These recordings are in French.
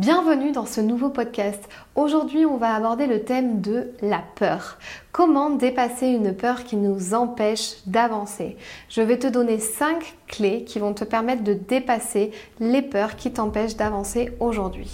Bienvenue dans ce nouveau podcast. Aujourd'hui, on va aborder le thème de la peur. Comment dépasser une peur qui nous empêche d'avancer? Je vais te donner 5 clés qui vont te permettre de dépasser les peurs qui t'empêchent d'avancer aujourd'hui.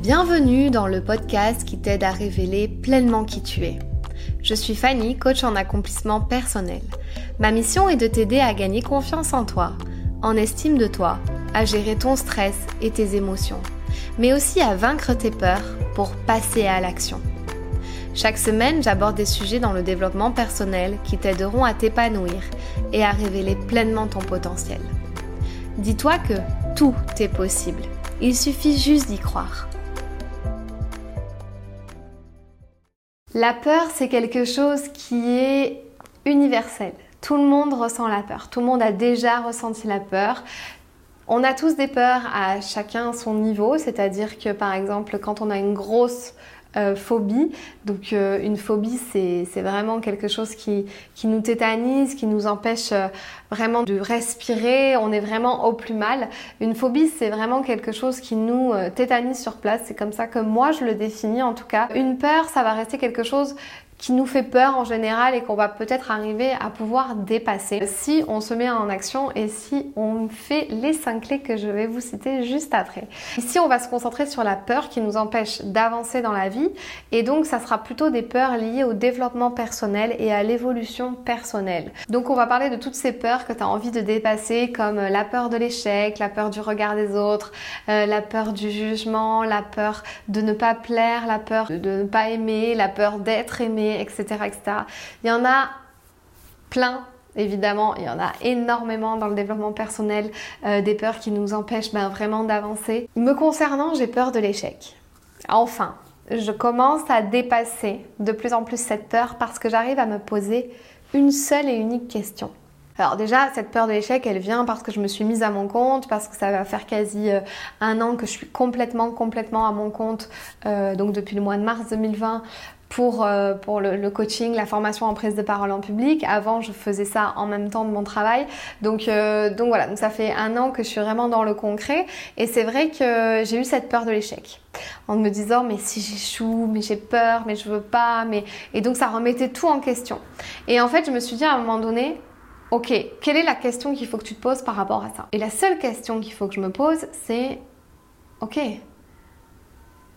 Bienvenue dans le podcast qui t'aide à révéler pleinement qui tu es. Je suis Fanny, coach en accomplissement personnel. Ma mission est de t'aider à gagner confiance en toi, en estime de toi à gérer ton stress et tes émotions, mais aussi à vaincre tes peurs pour passer à l'action. Chaque semaine, j'aborde des sujets dans le développement personnel qui t'aideront à t'épanouir et à révéler pleinement ton potentiel. Dis-toi que tout est possible. Il suffit juste d'y croire. La peur, c'est quelque chose qui est universel. Tout le monde ressent la peur. Tout le monde a déjà ressenti la peur. On a tous des peurs à chacun son niveau, c'est-à-dire que par exemple quand on a une grosse euh, phobie. Donc euh, une phobie, c'est vraiment quelque chose qui, nous tétanise, qui nous empêche euh, vraiment de respirer. On est vraiment au plus mal. Une phobie, c'est vraiment quelque chose qui nous tétanise sur place. C'est comme ça que moi je le définis en tout cas. Une peur, ça va rester quelque chose qui nous fait peur en général et qu'on va peut-être arriver à pouvoir dépasser si on se met en action et si on fait les cinq clés que je vais vous citer juste après. Ici, on va se concentrer sur la peur qui nous empêche d'avancer dans la vie et donc ça sera plutôt des peurs liées au développement personnel et à l'évolution personnelle. Donc on va parler de toutes ces peurs que tu as envie de dépasser comme la peur de l'échec, la peur du regard des autres, euh, la peur du jugement, la peur de ne pas plaire, la peur de ne pas aimer, la peur d'être aimé etc., etc. Il y en a plein Évidemment, il y en a énormément dans le développement personnel, euh, des peurs qui nous empêchent ben, vraiment d'avancer. Me concernant, j'ai peur de l'échec. Enfin, je commence à dépasser de plus en plus cette peur parce que j'arrive à me poser une seule et unique question. Alors déjà, cette peur de l'échec, elle vient parce que je me suis mise à mon compte, parce que ça va faire quasi euh, un an que je suis complètement, complètement à mon compte, euh, donc depuis le mois de mars 2020, pour, euh, pour le, coaching, la formation en prise de parole en public. Avant, je faisais ça en même temps de mon travail. Donc, euh, donc voilà, donc ça fait un an que je suis vraiment dans le concret. Et c'est vrai que j'ai eu cette peur de l'échec. En me disant, mais si j'échoue, mais j'ai peur, mais je veux pas, mais... Et donc ça remettait tout en question. Et en fait, je me suis dit à un moment donné, ok, quelle est la question qu'il faut que tu te poses par rapport à ça? Et la seule question qu'il faut que je me pose, c'est, ok,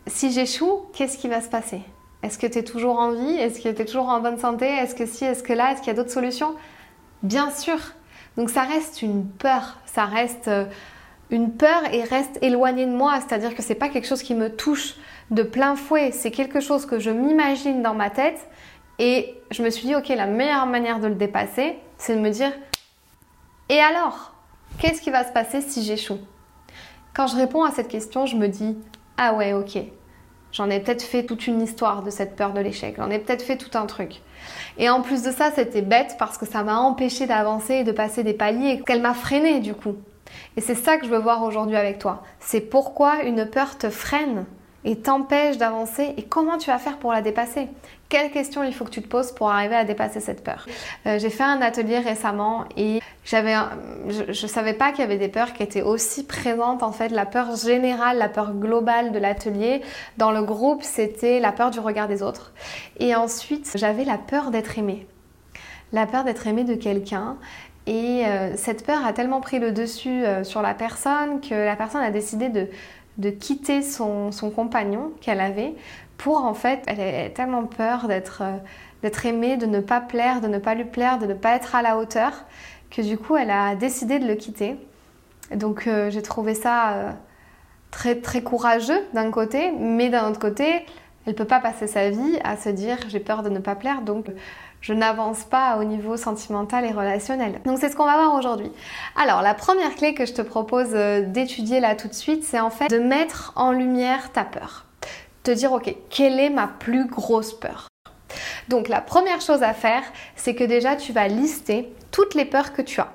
si j'échoue, qu'est-ce qui va se passer? Est-ce que tu es toujours en vie? Est-ce que tu es toujours en bonne santé? Est-ce que si? Est-ce que là? Est-ce qu'il y a d'autres solutions? Bien sûr. Donc ça reste une peur, ça reste euh, une peur et reste éloigné de moi, c'est-à-dire que c'est pas quelque chose qui me touche de plein fouet, c'est quelque chose que je m'imagine dans ma tête. Et je me suis dit OK, la meilleure manière de le dépasser, c'est de me dire et alors? Qu'est-ce qui va se passer si j'échoue? Quand je réponds à cette question, je me dis ah ouais, OK. J'en ai peut-être fait toute une histoire de cette peur de l'échec. J'en ai peut-être fait tout un truc. Et en plus de ça, c'était bête parce que ça m'a empêché d'avancer et de passer des paliers, qu'elle m'a freiné du coup. Et c'est ça que je veux voir aujourd'hui avec toi. C'est pourquoi une peur te freine et t'empêche d'avancer et comment tu vas faire pour la dépasser? Quelles questions il faut que tu te poses pour arriver à dépasser cette peur? Euh, J'ai fait un atelier récemment et j'avais, je, ne savais pas qu'il y avait des peurs qui étaient aussi présentes en fait. La peur générale, la peur globale de l'atelier. Dans le groupe, c'était la peur du regard des autres. Et ensuite, j'avais la peur d'être aimée. La peur d'être aimée de quelqu'un et euh, cette peur a tellement pris le dessus euh, sur la personne que la personne a décidé de, de quitter son, compagnon qu'elle avait pour en fait, elle avait tellement peur d'être euh, d'être aimée, de ne pas plaire, de ne pas lui plaire, de ne pas être à la hauteur, que du coup elle a décidé de le quitter. Donc euh, j'ai trouvé ça euh, très très courageux d'un côté, mais d'un autre côté, elle peut pas passer sa vie à se dire j'ai peur de ne pas plaire, donc je n'avance pas au niveau sentimental et relationnel. Donc c'est ce qu'on va voir aujourd'hui. Alors la première clé que je te propose euh, d'étudier là tout de suite, c'est en fait de mettre en lumière ta peur. Te dire ok, quelle est ma plus grosse peur? Donc la première chose à faire, c'est que déjà tu vas lister toutes les peurs que tu as.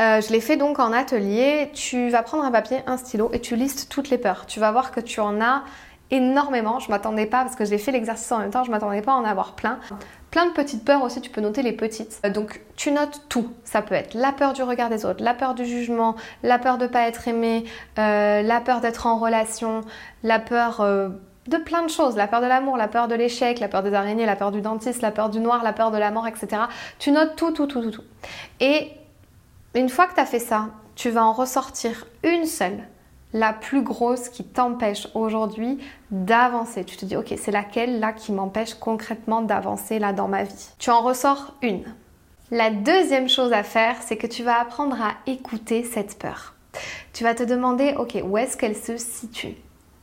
Euh, je l'ai fait donc en atelier. Tu vas prendre un papier, un stylo et tu listes toutes les peurs. Tu vas voir que tu en as énormément. Je m'attendais pas parce que j'ai fait l'exercice en même temps. Je m'attendais pas à en avoir plein plein de petites peurs aussi, tu peux noter les petites. Euh, donc tu notes tout. Ça peut être la peur du regard des autres, la peur du jugement, la peur de ne pas être aimé, euh, la peur d'être en relation, la peur euh, de plein de choses, la peur de l'amour, la peur de l'échec, la peur des araignées, la peur du dentiste, la peur du noir, la peur de la mort, etc. Tu notes tout, tout, tout, tout, tout. Et une fois que tu as fait ça, tu vas en ressortir une seule la plus grosse qui t'empêche aujourd'hui d'avancer. Tu te dis, ok, c'est laquelle là qui m'empêche concrètement d'avancer là dans ma vie? Tu en ressors une. La deuxième chose à faire, c'est que tu vas apprendre à écouter cette peur. Tu vas te demander, ok, où est-ce qu'elle se situe?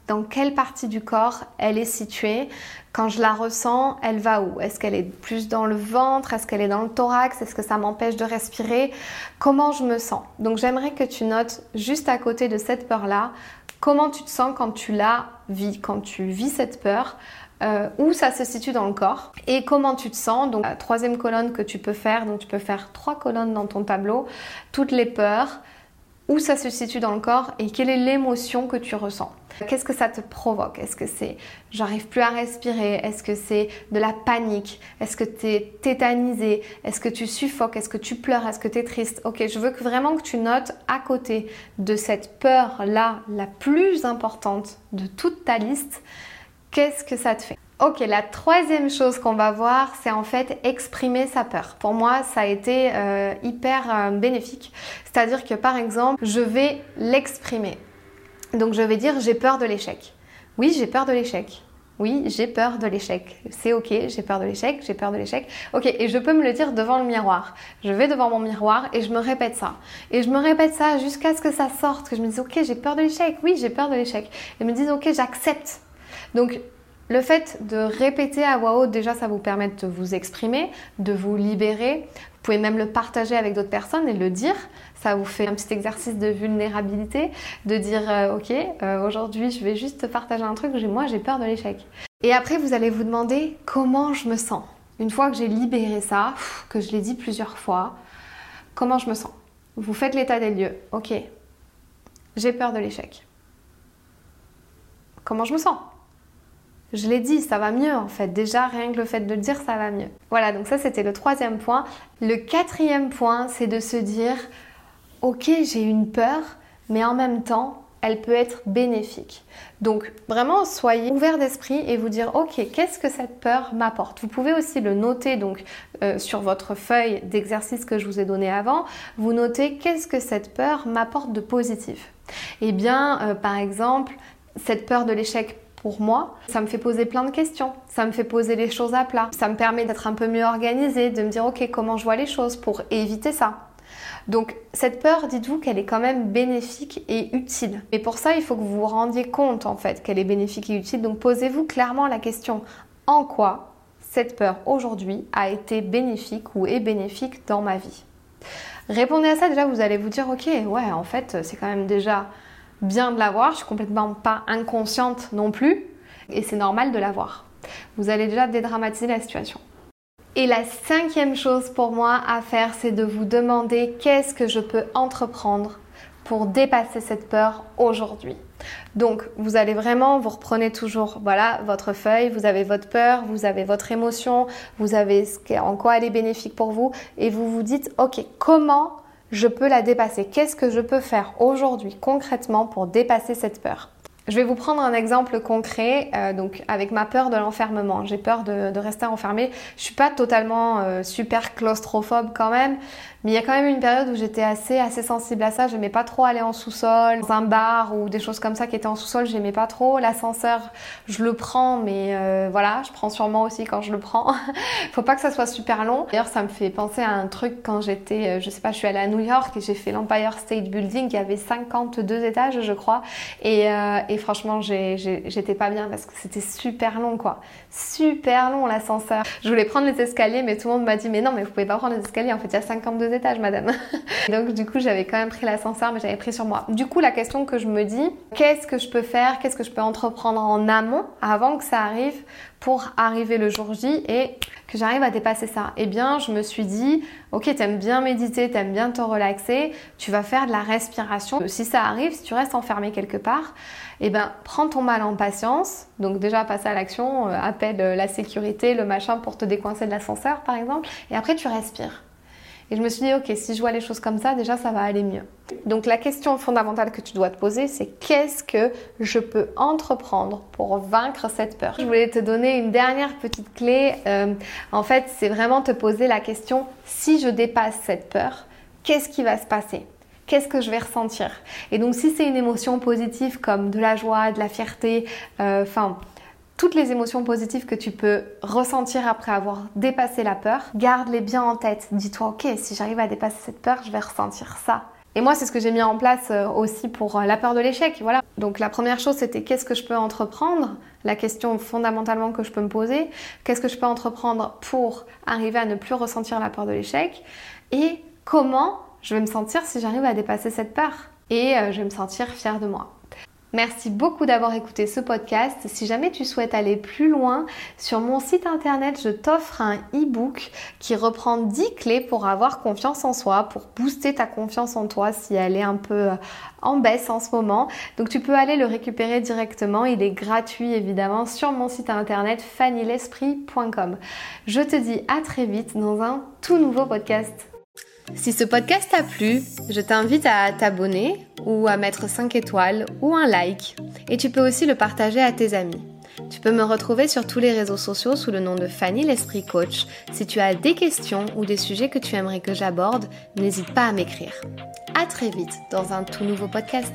Dans quelle partie du corps elle est située. Quand je la ressens, elle va où? Est-ce qu'elle est plus dans le ventre? Est-ce qu'elle est dans le thorax? Est-ce que ça m'empêche de respirer? Comment je me sens? Donc j'aimerais que tu notes juste à côté de cette peur-là, comment tu te sens quand tu la vis, quand tu vis cette peur. Euh, où ça se situe dans le corps et comment tu te sens. Donc, la troisième colonne que tu peux faire, donc tu peux faire trois colonnes dans ton tableau, toutes les peurs, où ça se situe dans le corps et quelle est l'émotion que tu ressens. Qu'est-ce que ça te provoque? Est-ce que c'est j'arrive plus à respirer? Est-ce que c'est de la panique? Est-ce que tu es tétanisé? Est-ce que tu suffoques? Est-ce que tu pleures? Est-ce que tu es triste? Ok, je veux que vraiment que tu notes à côté de cette peur-là, la plus importante de toute ta liste, qu'est-ce que ça te fait? Ok, la troisième chose qu'on va voir, c'est en fait exprimer sa peur. Pour moi, ça a été euh, hyper euh, bénéfique. C'est-à-dire que par exemple, je vais l'exprimer. Donc je vais dire j'ai peur de l'échec. Oui, j'ai peur de l'échec. Oui, j'ai peur de l'échec. C'est ok, j'ai peur de l'échec, j'ai peur de l'échec. Ok, et je peux me le dire devant le miroir. Je vais devant mon miroir et je me répète ça. Et je me répète ça jusqu'à ce que ça sorte, que je me dise ok, j'ai peur de l'échec. Oui, j'ai peur de l'échec. Et me dise ok, j'accepte. Donc le fait de répéter à voix haute, déjà, ça vous permet de vous exprimer, de vous libérer. Vous pouvez même le partager avec d'autres personnes et le dire. Ça vous fait un petit exercice de vulnérabilité, de dire euh, ok, euh, aujourd'hui je vais juste partager un truc, moi j'ai peur de l'échec. Et après vous allez vous demander comment je me sens. Une fois que j'ai libéré ça, que je l'ai dit plusieurs fois, comment je me sens? Vous faites l'état des lieux. Ok, j'ai peur de l'échec. Comment je me sens? Je l'ai dit, ça va mieux en fait. Déjà, rien que le fait de le dire, ça va mieux. Voilà, donc ça c'était le troisième point. Le quatrième point, c'est de se dire, ok, j'ai une peur, mais en même temps, elle peut être bénéfique. Donc vraiment, soyez ouvert d'esprit et vous dire, ok, qu'est-ce que cette peur m'apporte? Vous pouvez aussi le noter donc euh, sur votre feuille d'exercice que je vous ai donné avant. Vous notez qu'est-ce que cette peur m'apporte de positif? Eh bien, euh, par exemple, cette peur de l'échec pour moi, ça me fait poser plein de questions, ça me fait poser les choses à plat, ça me permet d'être un peu mieux organisée, de me dire ok comment je vois les choses pour éviter ça. Donc cette peur, dites-vous qu'elle est quand même bénéfique et utile. Et pour ça, il faut que vous vous rendiez compte en fait qu'elle est bénéfique et utile. Donc posez-vous clairement la question en quoi cette peur aujourd'hui a été bénéfique ou est bénéfique dans ma vie? Répondez à ça déjà, vous allez vous dire ok, ouais, en fait, c'est quand même déjà bien de l'avoir. Je suis complètement pas inconsciente non plus, et c'est normal de l'avoir. Vous allez déjà dédramatiser la situation. Et la cinquième chose pour moi à faire, c'est de vous demander qu'est-ce que je peux entreprendre pour dépasser cette peur aujourd'hui. Donc, vous allez vraiment, vous reprenez toujours, voilà, votre feuille, vous avez votre peur, vous avez votre émotion, vous avez ce en quoi elle est bénéfique pour vous, et vous vous dites, ok, comment je peux la dépasser. Qu'est-ce que je peux faire aujourd'hui concrètement pour dépasser cette peur? Je vais vous prendre un exemple concret, euh, donc avec ma peur de l'enfermement. J'ai peur de, rester enfermée. Je suis pas totalement euh, super claustrophobe quand même, mais il y a quand même une période où j'étais assez, assez sensible à ça. J'aimais pas trop aller en sous-sol, dans un bar ou des choses comme ça qui étaient en sous-sol. J'aimais pas trop. L'ascenseur, je le prends, mais euh, voilà, je prends sûrement aussi quand je le prends. Faut pas que ça soit super long. D'ailleurs, ça me fait penser à un truc quand j'étais, euh, je sais pas, je suis allée à New York et j'ai fait l'Empire State Building. Il y avait 52 étages, je crois. Et, euh, et franchement, j'étais pas bien parce que c'était super long, quoi. Super long l'ascenseur. Je voulais prendre les escaliers, mais tout le monde m'a dit, mais non, mais vous pouvez pas prendre les escaliers. En fait, il y a 52 étages, madame. Donc du coup, j'avais quand même pris l'ascenseur, mais j'avais pris sur moi. Du coup, la question que je me dis, qu'est-ce que je peux faire, qu'est-ce que je peux entreprendre en amont, avant que ça arrive, pour arriver le jour J et que j'arrive à dépasser ça? Eh bien, je me suis dit, ok, t'aimes bien méditer, t'aimes bien te relaxer, tu vas faire de la respiration. Si ça arrive, si tu restes enfermé quelque part, eh ben, prends ton mal en patience. Donc déjà, passe à l'action, euh, appelle euh, la sécurité, le machin pour te décoincer de l'ascenseur, par exemple. Et après, tu respires. Et je me suis dit, ok, si je vois les choses comme ça, déjà, ça va aller mieux. Donc la question fondamentale que tu dois te poser, c'est qu'est-ce que je peux entreprendre pour vaincre cette peur? Je voulais te donner une dernière petite clé. Euh, en fait, c'est vraiment te poser la question, si je dépasse cette peur, qu'est-ce qui va se passer? Qu'est-ce que je vais ressentir Et donc si c'est une émotion positive comme de la joie, de la fierté, euh, enfin toutes les émotions positives que tu peux ressentir après avoir dépassé la peur, garde-les bien en tête. Dis-toi, ok, si j'arrive à dépasser cette peur, je vais ressentir ça. Et moi, c'est ce que j'ai mis en place euh, aussi pour euh, la peur de l'échec. Voilà. Donc la première chose, c'était qu'est-ce que je peux entreprendre? La question fondamentalement que je peux me poser, qu'est-ce que je peux entreprendre pour arriver à ne plus ressentir la peur de l'échec? Et comment je vais me sentir si j'arrive à dépasser cette peur Et euh, je vais me sentir fière de moi. Merci beaucoup d'avoir écouté ce podcast. Si jamais tu souhaites aller plus loin, sur mon site internet, je t'offre un e-book qui reprend 10 clés pour avoir confiance en soi, pour booster ta confiance en toi si elle est un peu euh, en baisse en ce moment. Donc tu peux aller le récupérer directement. Il est gratuit évidemment sur mon site internet fannylesprit.com. Je te dis à très vite dans un tout nouveau podcast. Si ce podcast t'a plu, je t'invite à t'abonner ou à mettre 5 étoiles ou un like. Et tu peux aussi le partager à tes amis. Tu peux me retrouver sur tous les réseaux sociaux sous le nom de Fanny l'Esprit Coach. Si tu as des questions ou des sujets que tu aimerais que j'aborde, n'hésite pas à m'écrire. À très vite dans un tout nouveau podcast.